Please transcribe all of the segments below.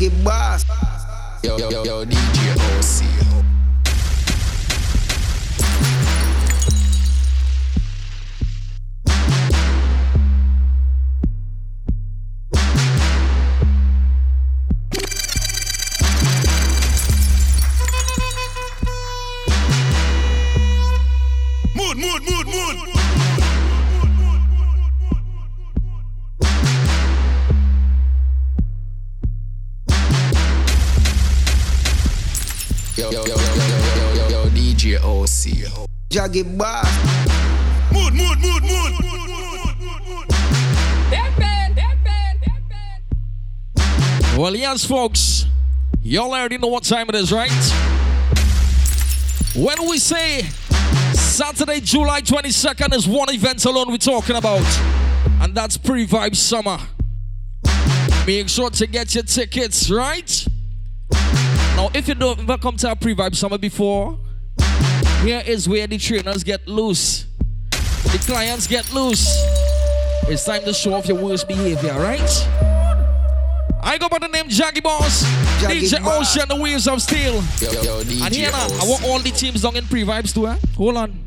Jaggy Bawse. Yo, yo, yo, Folks. Y'all already know what time it is, right? When we say Saturday, July 22nd is one event alone we're talking about, and that's Pre Vibe Summer. Make sure to get your tickets, right? Now, if you don't ever come to a Pre Vibe Summer before, here is where the trainers get loose, the clients get loose. It's time to show off your worst behavior, right? I go by the name Jaggy Bawse, Jaggy DJ Boss. Ocean, the Wheels of Steel. Yo, yo, yo, DJ And here now, I want all the teams down in pre-vibes too, eh? Hold on.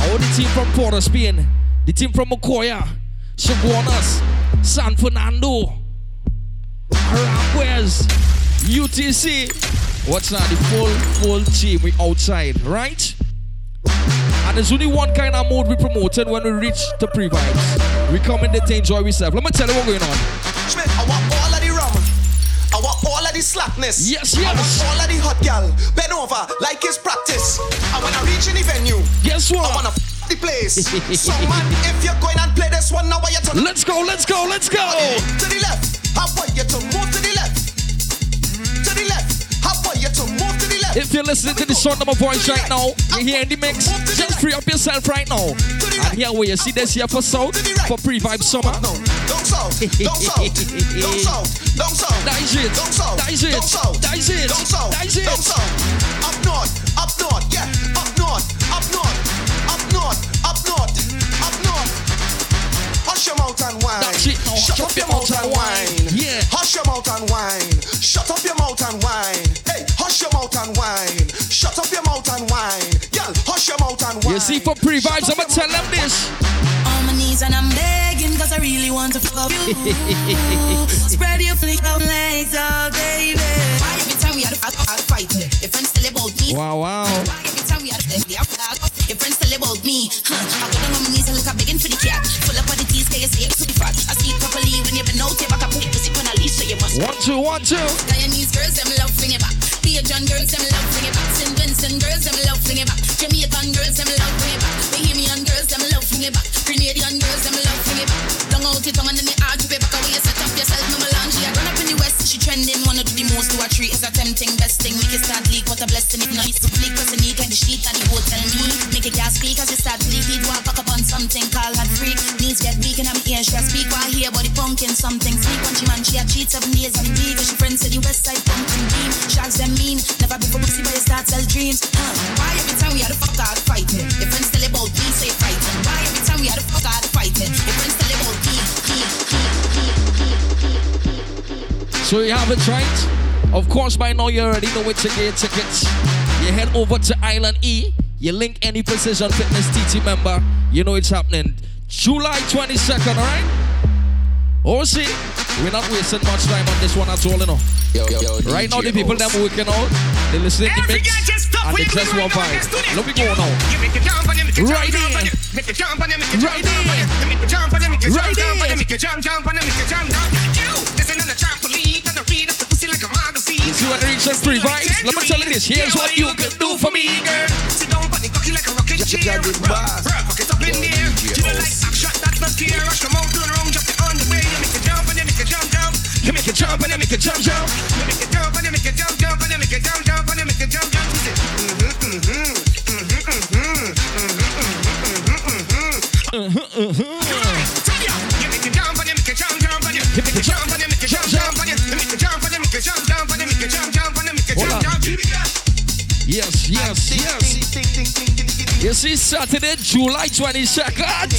I want the team from Port of Spain, the team from Macoya, Chaguanas, San Fernando, Aranguez, UTC. What's that? The full, full team. We outside, right? And there's only one kind of mood we promoted when we reach the pre-vibes. We come in there to enjoy ourselves. Let me tell you what's going on. Slackness. Yes, I want yes. all of the hot gal. Bend over like it's practice. And when I reach any venue, Guess what? I wanna f- the place. so man, if you're going and play this one, now I you to Let's go, let's go, let's go. to the left. I want you to move to the left. If you're listening to the sound of my voice right now, you're hearing the mix, just free up yourself right now. And here where you see this here for South, for pre-vibe summer. Don't south, don't south, don't south, don't south. That is it. Don't south, That is it. don't south, That is it. Don't south, That is it. Up north, up north, yeah, up north, up north, up north, up north, up north. Hush your mouth and whine. That's it. Now, Shut up your mouth and whine. Yeah. Hush your mouth and whine. Shut up your mouth and whine. You see, for pre-vibes, I'ma tell them this. on my knees and I'm begging cause I really want to fuck you. Spread your flick out legs out, baby. Why every time we had a fight, had a fight, your friends tell about me. Wow, wow. Why every time we had a fight, your friends tell about me. Huh. I go down on my knees and look up begging for the cat. Full up of the teeth, cause you say it's fat. I see properly when you've been out, take back a put pussy on a leash, so you must. One, two, one, two. Guyanese girls, them love fling back. Bajan girls, them love it back. Girls, love it back. Girls, love it back. Bahamian girls, love it back. Long out tongue and then they argue it back away. You set up yourself, no melange. Run she trending. Wanna do the most to a tree. It's a tempting best thing. Make it start leak, what a blessing. If not, it's to fleek, cause the need like the sheet and the hotel me. Make it gas speak as you start to. He'd walk back up on something, call that freak. Knees get weak and I'm here. she a speak. While hear body punking something. Sneak when she man, she a cheat seven days in the week. Cause she friends said the west side pumping beam. Shots them mean, never before pussy, but you start sell dreams. So you have it right. Of course, by now you already know where to get your tickets. You head over to Island E. You link any Precision Fitness TT member. You know it's happening. July 22nd, alright? Oh, see, we're not wasting much time on this one at all, you know. Yo, yo, yo, Right now, the people OC. them working out, they listening to the mix, guy just stop and they you just doing want right now. vibes. Let's do this. Let me go now. You make it jump and you make it Right jump, jump there. and you jump and you make it Right jump, jump and make it jump and you make it jump, Right jump and you jump, jump and you make it jump, magazine. You see what I reach them three vibes? Let me tell you this. Here's what you can do for me, girl. Sit down the cocky like a rocket chair. Rock, rock it up in the air. You know like action, that's not fear. Rush out, turn around, jump it on the way. You make it jump and you make it jump, jump. You make it jump and you make it jump, jump. You make it jump and you make it jump, jump and you make it jump, jump and you make it jump, jump. You say, mhm, mhm, mhm, mhm, mhm, Yes, yes, yes. You see, Saturday, July 22nd.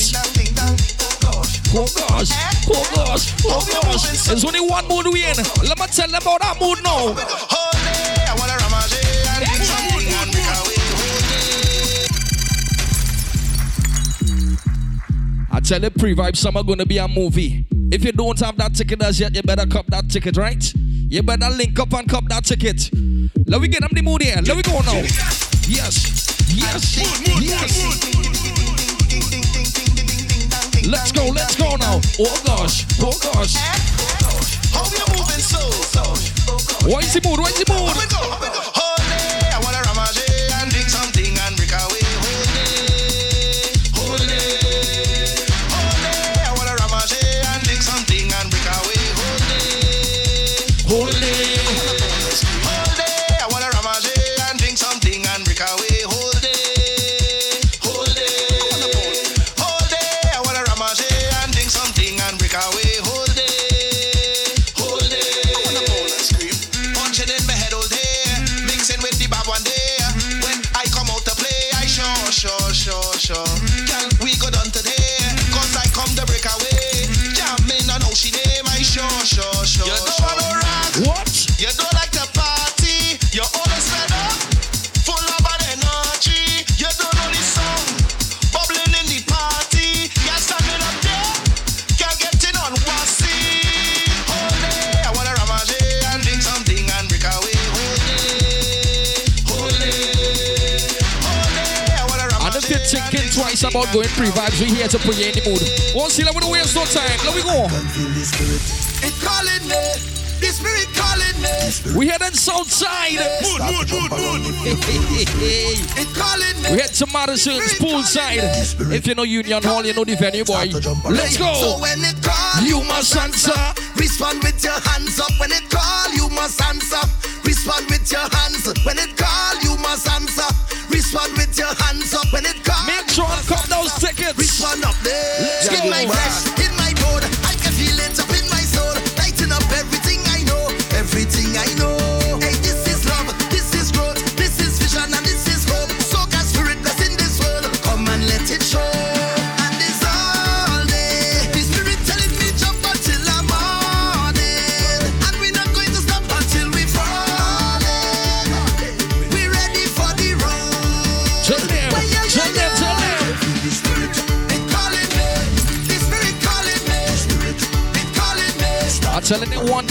Oh gosh, oh gosh, oh gosh. There's only one mood we in. Let me tell them about that mood now. I tell you, pre-vibe summer gonna be a movie. If you don't have that ticket as yet, you better cop that ticket, right? You better link up and cop that ticket. Let me get them the mood here. Let me go now. Yes, yes, yes. Let's go, let's go now. Oh gosh, oh gosh. How you moving so? What is the mood? What is the mood? About going pre-vibes, we here to put you in the mood. Won't see let we don't waste no time. Let me go. It calling me, the spirit calling me. We heading south side. Mood, mood, mood, mood. It calling me. We head to Madison's poolside. If you know Union Hall, you know the venue, boy. Let's So go. when it call, You must answer. Respond with your hands up. When it call, you must answer. Respond with your hands. When it call, you must answer. Respond with your hands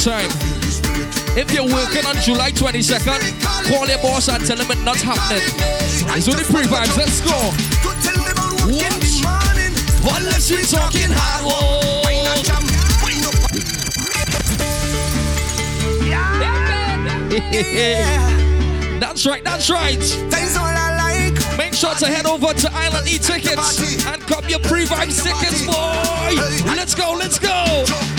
time. If you're working on July 22nd, call your boss and tell him it's not happening. It's only pre-vibes. Let's go. What? Unless we talking hard up. That's right, that's right. Make sure to head over to Island E Tickets and cop your pre-vibes tickets, boy. Let's go, let's go.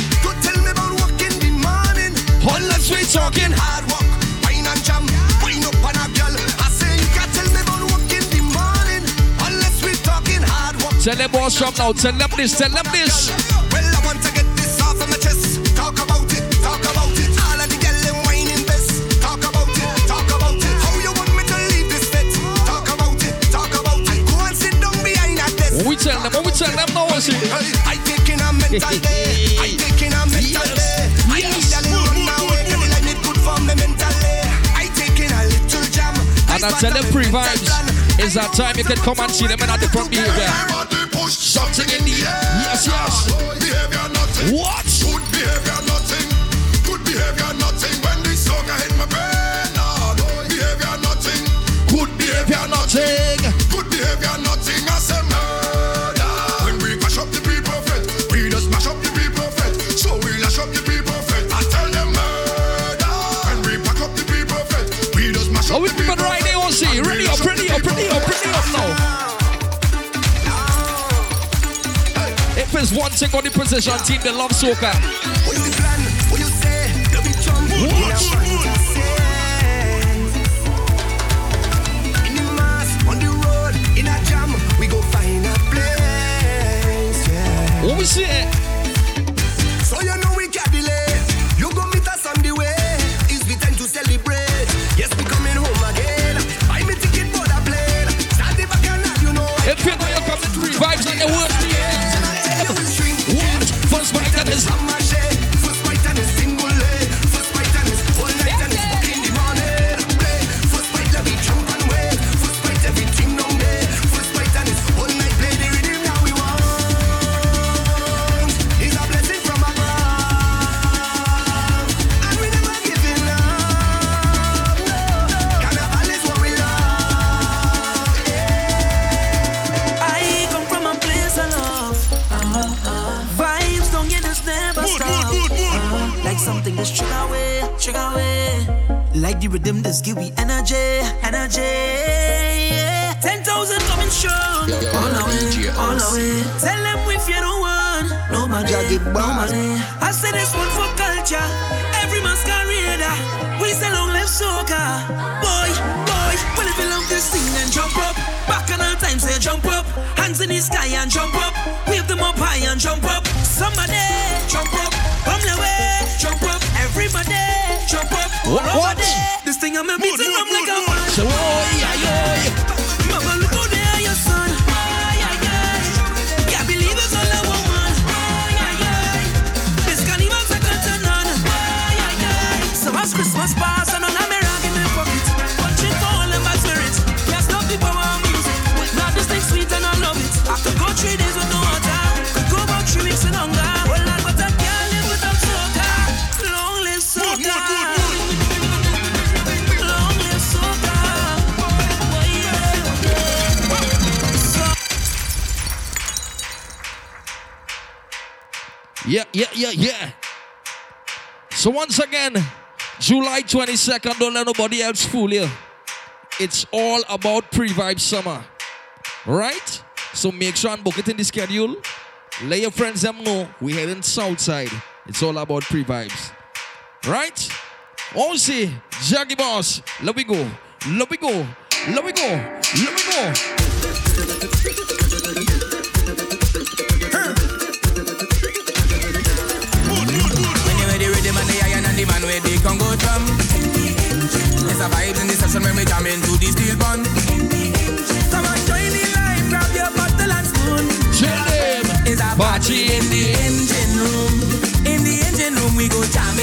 Unless we talking Hard work, wine and jam, wine up on a girl. I say you can't tell me about work in the morning. Unless we talking hard work. Tell them boss from now. Tell them this. Tell them this. Well, I want to get this off of my chest. Talk about it, talk about it. All of the girl them whining best. Talk about it, talk about it. How you want me to leave this set? Talk about it, talk about it. Go and sit down behind a desk. We tell them? We tell them now? See? I taking a mental day. And I tell them free vibes. Is that time you can come and see them in a different behavior. Something in the Yes, yes. Nothing. What? Good behavior one thing on the Precision team, they love soca. What's the plan? What you say? The big jump in a fantasy. In the mass, on the road, in a jam, we go find a place. Yeah. What we say? Boss. nobody. I say this one for culture. Every masquerader, we say long live soca. Boy, boy, well if you love this thing then jump up. Back on all time say jump up. Hands in the sky and jump up. Wave them up high and jump up. Yeah, yeah, yeah, yeah. So once again, July 22nd, don't let nobody else fool you. It's all about pre-vibe summer. Right? So make sure and book it in the schedule. Let your friends them know we heading south side. It's all about pre-vibes. Right? Oh, also, Jaggy Bawse, let me go. Let me go. Let me go. Let me go. Jam into the steel bun. Come on, join the line, grab your bottle and spoon. It's a party in the engine room. In the engine room, we go jam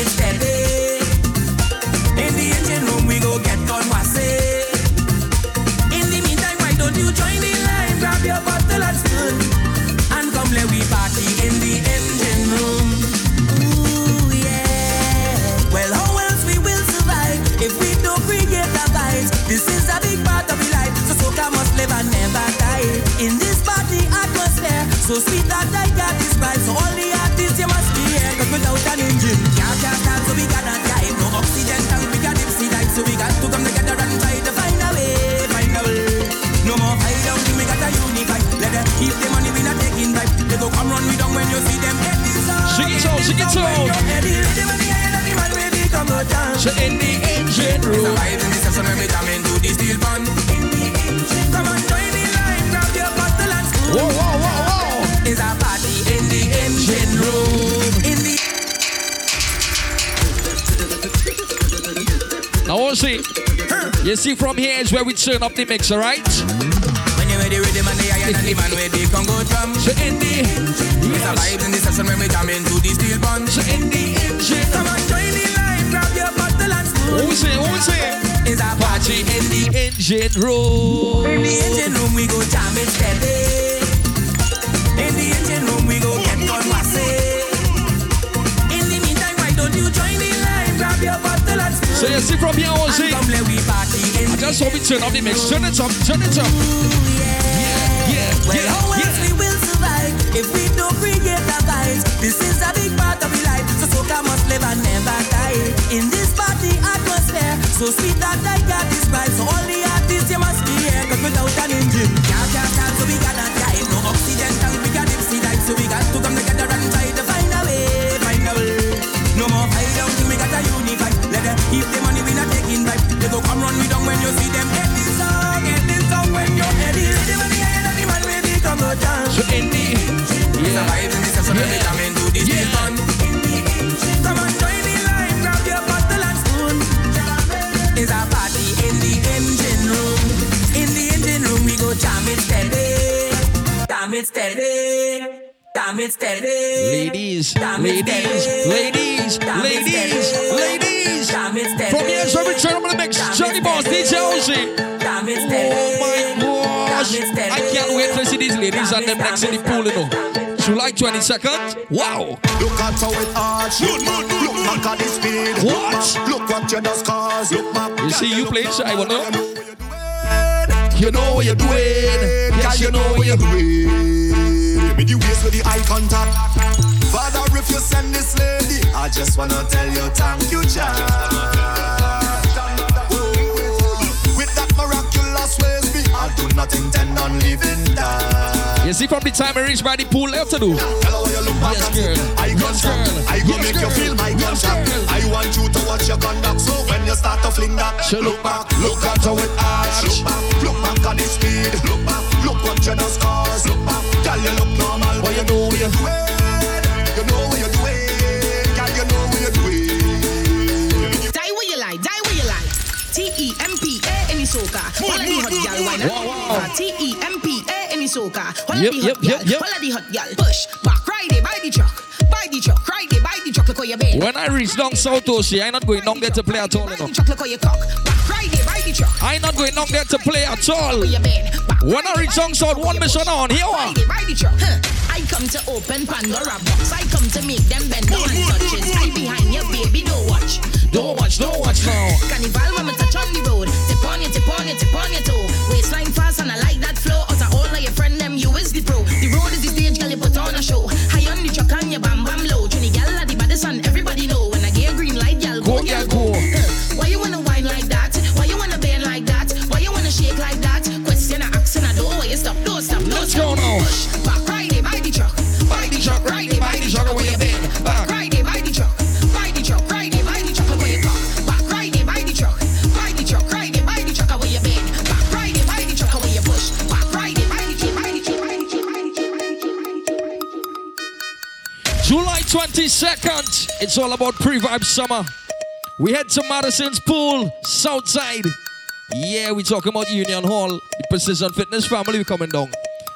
You see, from here is where we turn up the mix, alright? when you ready, rhythm and the iron and the man where they can go drum. So in the It's a yes. in the session when we jam into the steel bun. So in the engine. Come on, join the line, grab your bottle and spoon. What we say? What we say? It's a party in the Engine room. In the engine room, we go jam it steady. In the engine room, So you see, from here, we'll see. come let we party in I just hope we turn up the mix. Turn it up, turn it up. yeah. Yeah, Well, yeah, how else yeah. we will survive if we don't create the vibes? This is a big part of the life, so soca must live and never die. In this party atmosphere, so sweet that I got this vibe. So all the artists you must be here, 'cause without an engine, can't can't start, so we gotta drive. No oxygen go come run me down when you see them heading song, heading song when you're heading. Ready when the iron and the man ready come go down. So in the It's a vibe in the session when we jam into the steel bun. Come on, join the line, grab your bottle and spoon. It's a party in the engine room. In the engine room, we go jam it steady. Jam it steady. Jam it steady. Ladies, ladies, ladies, ladies, steady. ladies. Jam it steady. From here is where we turn up the mix. Jaggy Bawse, DJ OC. Jam it steady. Oh my gosh. Jam it steady. I can't wait to see these ladies and them next in the pool, you know. July 22nd. Wow. Look at how it arch. Look, look, look back at the speed. What? Look what you just caused. Look back. You see you playing shy, what no? You know what you're doing. Yes, you know what you're doing. Give me the waist with the eye contact. Father, if you send this lady, I just wanna tell you thank you, Jah. Oh, with that miraculous ways, me, I do not intend on leaving that. You see, from the time I reach by the pool, I have to do. Yes, girl. I yes, girl. I go yes, make girl. you feel my yes, girl. I want you to watch your conduct, so when you start to fling that, she look back, look at her with eyes. Look back, look back at the speed. Look back, look what you just caused. Look back, girl, you look normal. What you doing? soca. Holla the hot gal, wine up. T E M P A in the the hot gal, holla the hot gal. Push back, ride it by the truck, by the truck, ride it by the truck. Look how you. When I reach down South oh, OC, I'm not going down there to play at all. You know. I'm not going down there to play at all. When I reach down South, one mission on. Here I I come to open Pandora box. I come to make them bend down and. I be It's all about pre vibe summer. We head to Madison's Pool, Southside. Yeah, we talking about Union Hall, the Precision Fitness family. We coming down,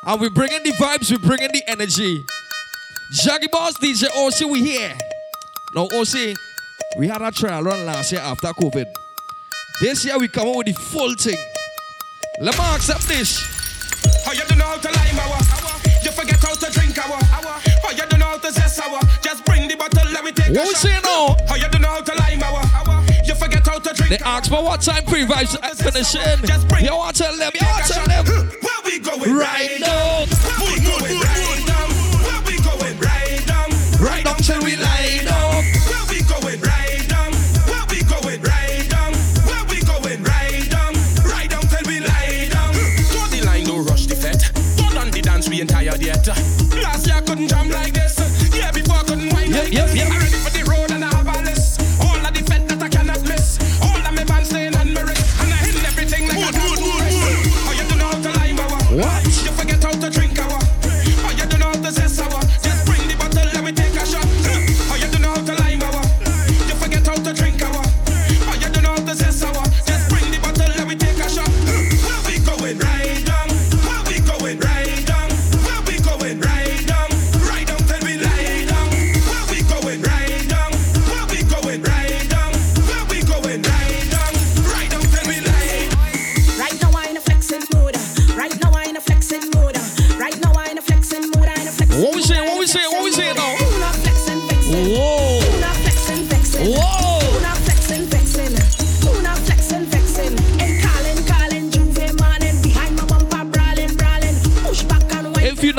and we bringing the vibes. We bringing the energy. Jaggy Bawse DJ OC, we here. Now OC, we had a trial run last year after COVID. This year we come up with the full thing. Let me accept this. You don't know how to lime our. You forget how to drink our, you don't know how to zest our. Just what we say now? How you don't know how to lie, mawa. You forget how to drink. They ask for what time pre-vibes and finishing. You want to tell them, you want to tell them. Where we going right now? Where we going right now? Right down till we lie.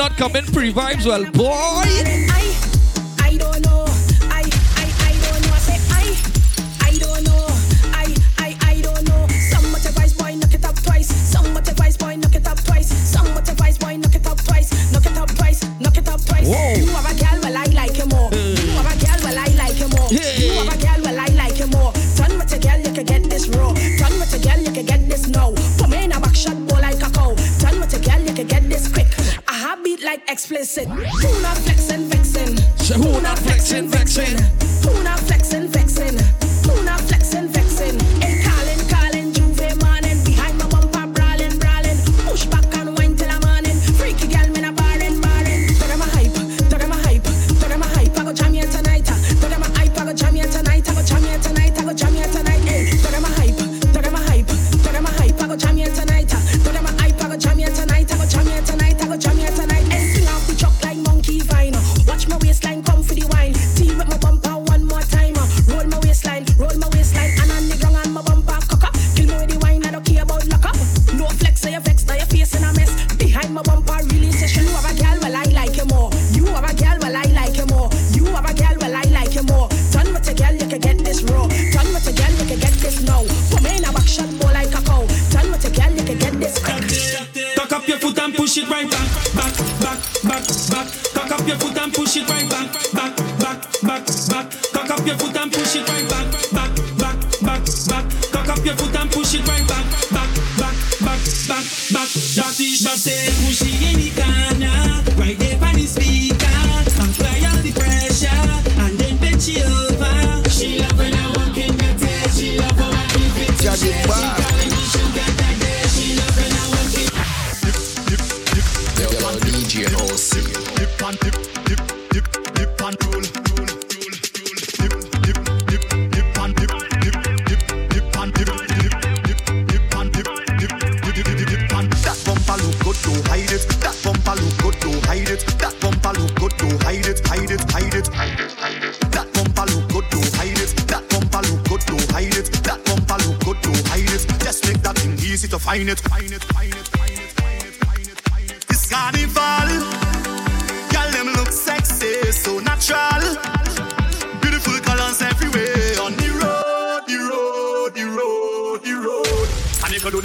not coming. Free vibes, well, boy. explicit. Who not flexing, vexing? So who not flexing, vexing?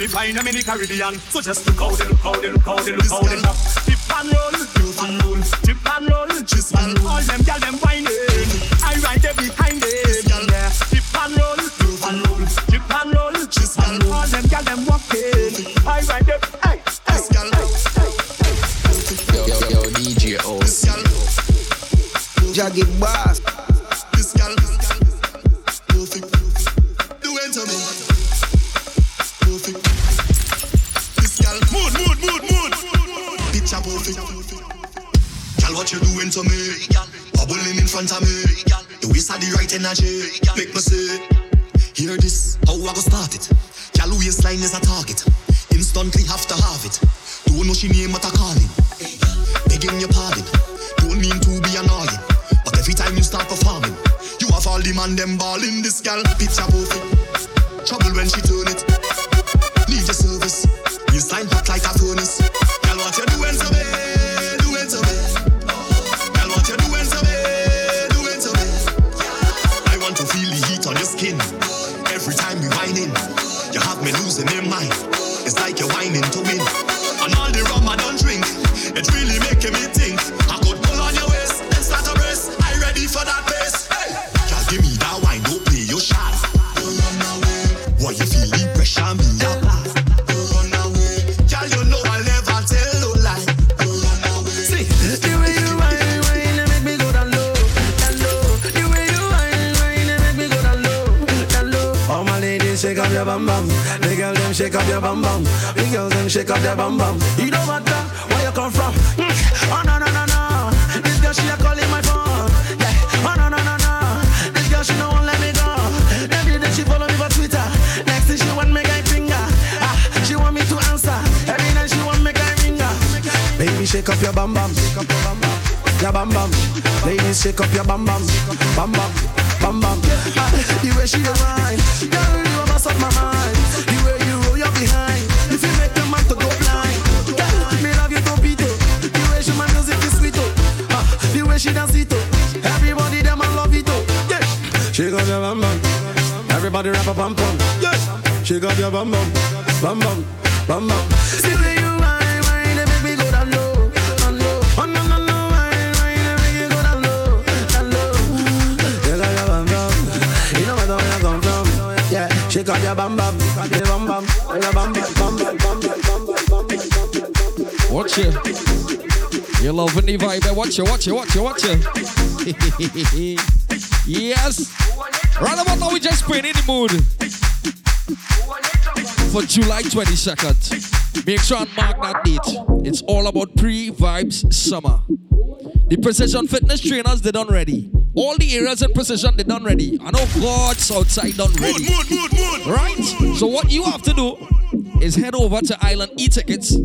And if you don't find them in the Caribbean, so just look how they look how they look how they look how they look. Tip and roll, tip and roll, tip and roll, just and roll. All them girl them whining, I right there behind them. Yeah, tip and roll, tip and roll, tip and roll, just and roll. All them girl them walking, I right there. Hey, hey, hey, hey, hey. Yo, yo, yo, DJ OC. Jaggy Bawse. Front of me. The waist had the right energy. Make me say, hear this. How I go start it? Gal, waistline is a target. Instantly have to have it. Don't know she name what I bum bum. The girls them shake up their bum bum. You don't matter where you come from. Mm. Oh no no no no. This girl she a calling my phone. Yeah. Oh no no no no. This girl she no won't let me go. Every day she follow me for Twitter. Next thing she want me guy finger. Ah, she want me to answer. Every night she want me guy ringer. Baby, shake up your bum bum. Shake up your bum bum. Your. Ladies, shake up your bum bum. Bum bum. Bum bum. Ah, the way she dey whine, girl, you a mess up my mind. The way she dance it oh. Everybody them I love it oh. Yeah. Shake up your bum bum. Everybody rap a bum bum. Yeah. Shake up your bum bum. Bum bum. Bum bum. See the way you whine, whine, they make me go down low, down low. Oh no no no, whine, whine, they make you go down low, down low. Shake up your bum bum. You know where I come from. Yeah. Shake up your bum bum, your bum bum, your bum bum, bum bum, bum bum, bum bum, bum bum, bum bum. Watch it. You're loving the vibe. eh? Watch it, watch it, watch it, watch it. yes. Right about now, we just playing in the mood for July 22nd. Make sure and mark that date. It's all about pre vibes summer. The precision fitness trainers, they done ready. All the areas in precision, they done ready. I know God's outside done ready. Mood, mood, mood. Right? So what you have to do is head over to Island e-tickets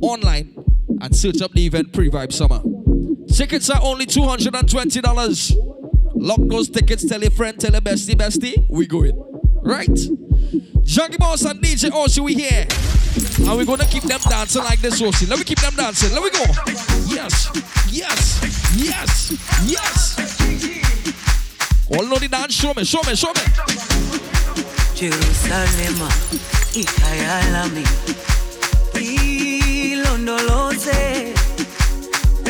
online and search up the event Pre-Vibe Summer. Tickets are only $220. Lock those tickets, tell your friend, tell your bestie, bestie, we going. Right? Jaggy Bawse and DJ OC, we here. And we're gonna keep them dancing like this, OC. Let me keep them dancing. Let me go. Yes, yes, yes, yes. All know the dance, show me, show me, show me. Jerusalema ikayalami udondoloze,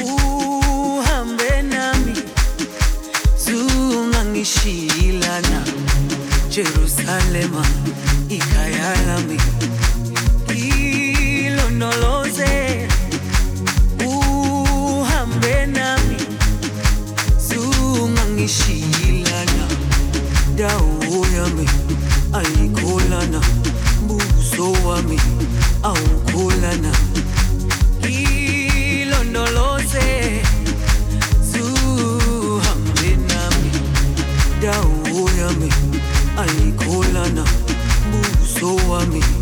uhambe uh, nami, zungangishilana Jerusalema ikayalami ilondoloze uhambe nami uh, zungangishilana dawo yami ayikholana mbuso wami awukholana buso wami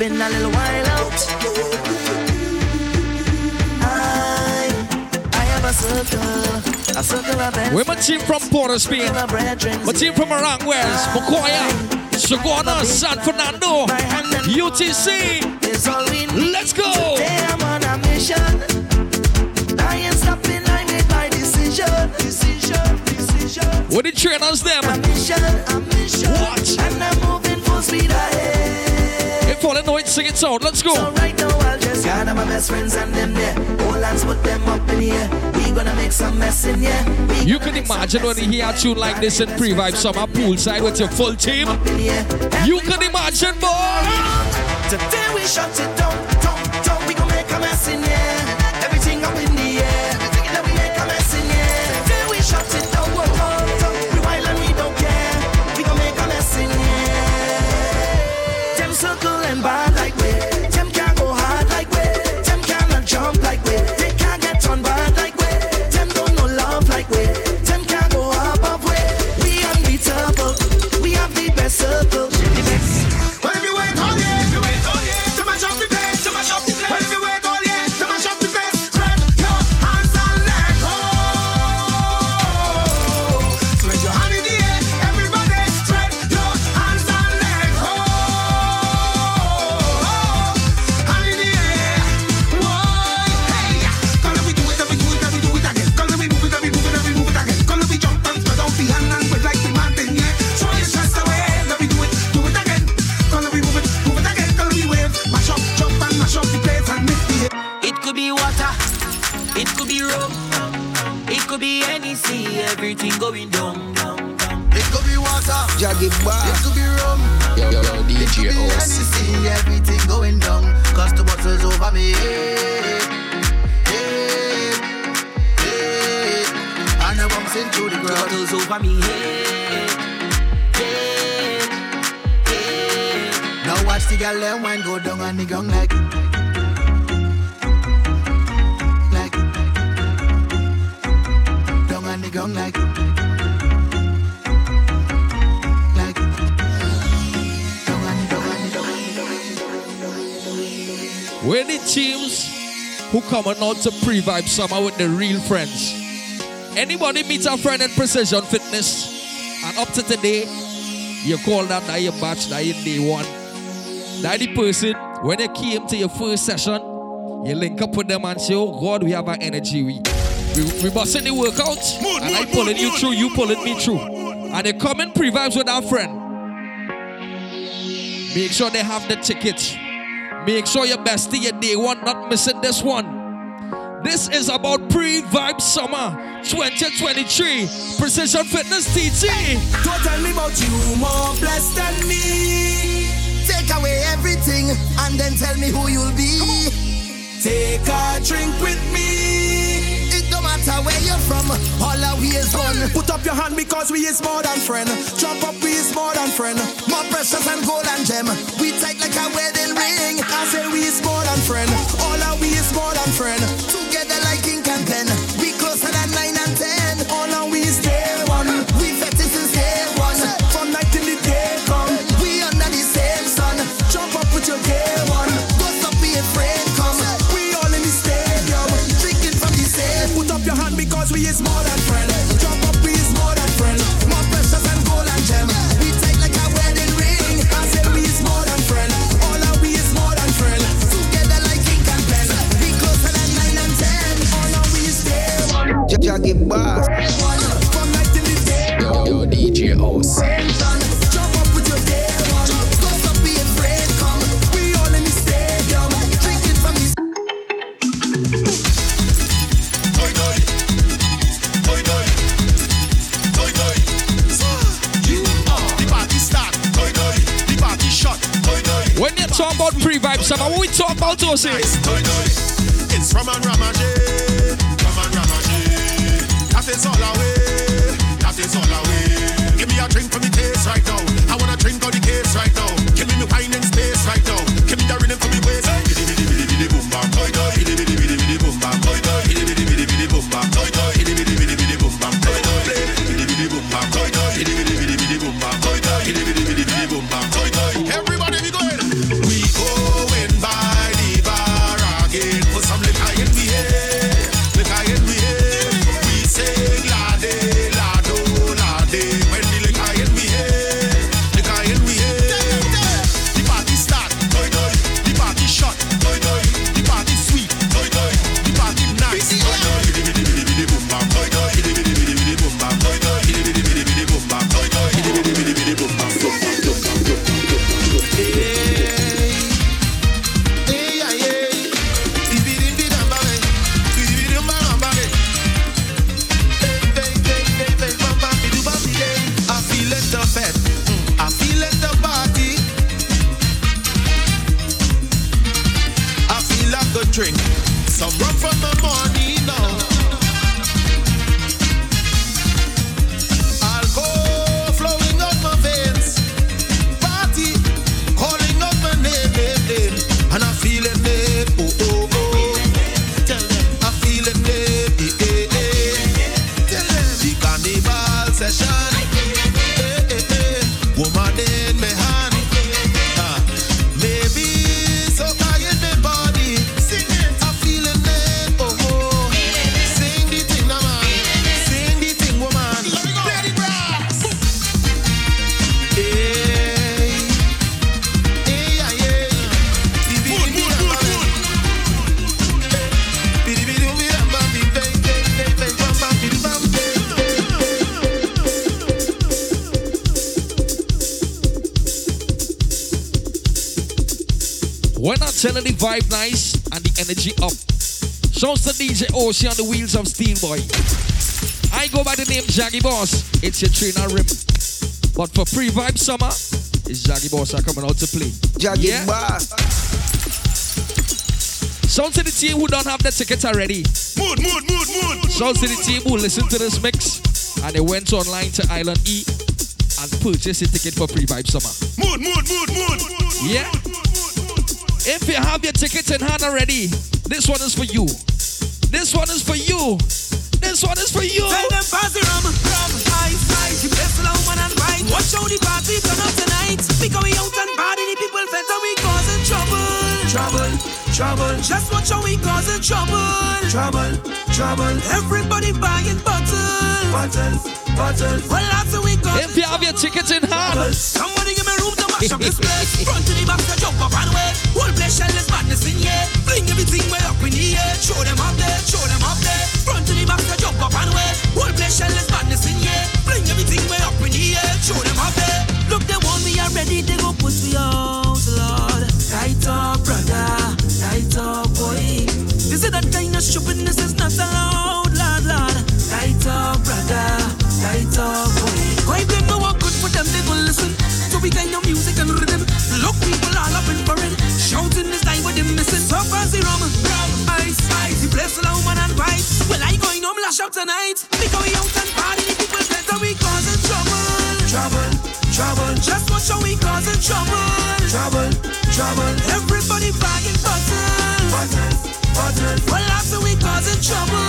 been a little while out. I, I have a circle, a circle of We're my team from Port of Spain. my team from around Wales, Macoya, Sagona, San Fernando, UTC. is all we need. Let's go! Today I'm on a mission. I ain't stopping, I made my decision. Decision, decision. What the trainers them? A mission, a know it, sing it out. Let's So go. right now I'll just gather my best friends and them there. All hands put them up in here. We gonna make some mess in here. We You can imagine when mess you hear a tune like this in pre-vibe summer poolside with your full team. up in here. You can imagine, boy. Today we shut it down, down, down. Now watch the girl them wine go down on the gong like Like Down on the gong like We're the teams who coming out to pre-vibe summer with the real friends. Anybody meet a friend at Precision Fitness and up to today, you call that that your batch, that your day one. That the person, when they came to your first session, you link up with them and say, oh God, we have our energy. We we, we busting the workout. and I pulling you through, you pulling me through. And they come in pre-vibes with our friend. Make sure they have the ticket. Make sure your bestie your day one, not missing this one. This is about pre-vibe summer 2023 Precision Fitness TT. Don't tell me about you more blessed than me. Take away everything and then tell me who you'll be. Take a drink with me. It don't matter from all our ways gone. Put up your hand because we is more than friend. Jump up, we is more than friend. More precious than gold and gem. We tight like a wedding ring. I say we is more than friend. All our we is more than friend. Jaggy Bawse. From night till the day Yo, yo, DJ OC. When you talk about pre-vibe summer, what we talk about Jose? Nice toy toy. It's from and Ramage, from and Ramage. That is all away. That is all. Give me a drink for me taste right now. I wanna drink all the case right now. Give me me wine in space right now. Give me the rhythm for me waist. Energy up. Shouts to DJ OC on the wheels of Steel Boy. I go by the name Jaggy Bawse. It's your trainer rim. But for pre-vibe summer, it's Jaggy Bawse are coming out to play. Jaggy Yeah. Bawse. Shouts to the team who don't have the tickets already. Mood, mood, mood, mood. Shouts to the team who listened to this mix and they went online to Island E and purchased a ticket for pre-vibe summer. Mood, mood, mood, mood. Yeah. If you have your tickets in hand already, this one is for you. This one is for you. This one is for you. Tell them pass the rum, rum, ice, ice. You bless the woman and right. Watch how the party turn up tonight. Because we out and party, the people fed and we causing trouble. Trouble, trouble. Just watch how we causing trouble. Trouble, trouble. Everybody buying bottles. Bottles, bottles. Well, that's how we causing If you have your tickets in hand, Somebody give me room to mash up this place. Front to the back, to jump up and away. Whole place shell is madness in here. Fling everything way up in the air. Show them up there, show them up there. Front to the back, to jump up and away. Whole place shell is madness in here. Fling everything way up in the air. Show them up there. Look, they want me already. They go push me out, Lord. Right up, brother. Right up, boy. This is that kind of stupidness is not allowed, Lord, Lord. Right up, brother. Right up, boy. Why them no one good for them? They go listen to we kind of music and rhythm. Look, people all up in it. Shouting this time with them missing. So fancy rum, rum, ice, ice. The place full of woman and pipe. Well, I going home lash out tonight. We going out and party. The people said that we causing trouble. Trouble, trouble. Just watch how we causing trouble. Trouble, trouble. Everybody bagging buzzing. Buzzing, buzzing. Well, after we causing trouble.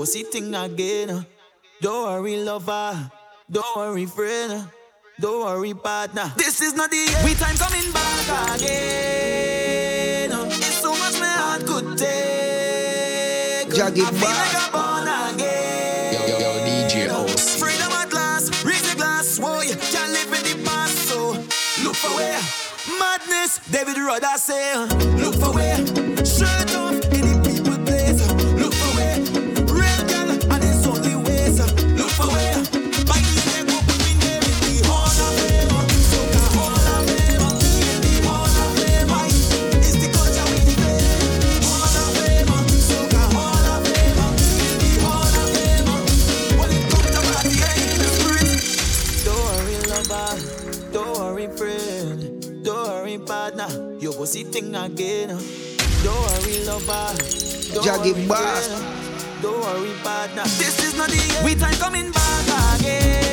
was sitting again. Uh. Don't worry, lover. Don't worry, friend. Don't worry, partner. This is not the end. We time coming back again. Uh. It's so much my heart could take. Uh. Jaggy I feel back. like I'm born again. Yo, yo, yo, DJ OC. Freedom at last. Raise the glass. Whoa, you can't live in the past. So look for where madness. David Rudder say, look for where again. Don't worry, lover. Don't Jaggy worry, Bawse. Don't worry, partner. This is not the end. We time coming back again.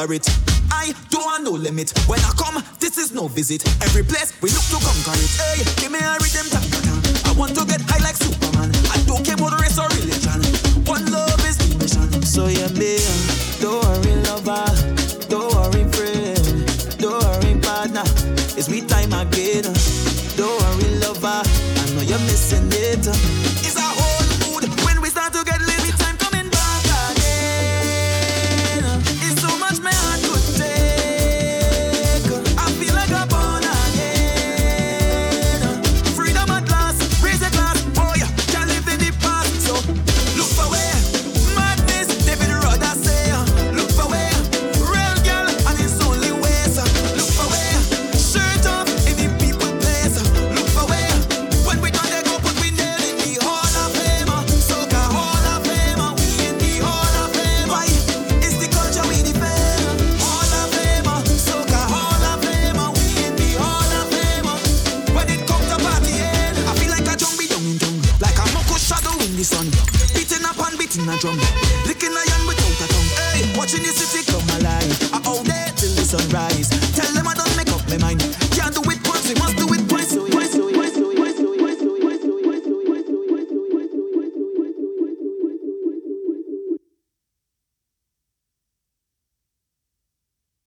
bother it. I don't want no limit. When I come, this is no visit. Every place we look to conquer it. Hey, give me a rhythm I want to get high like Superman. I don't care about race or religion. One love is the mission. So yeah, baby, uh, don't worry, lover. Don't worry, friend. Don't worry, partner. It's me time again. Uh. Don't worry, lover. I know you're missing it. Uh.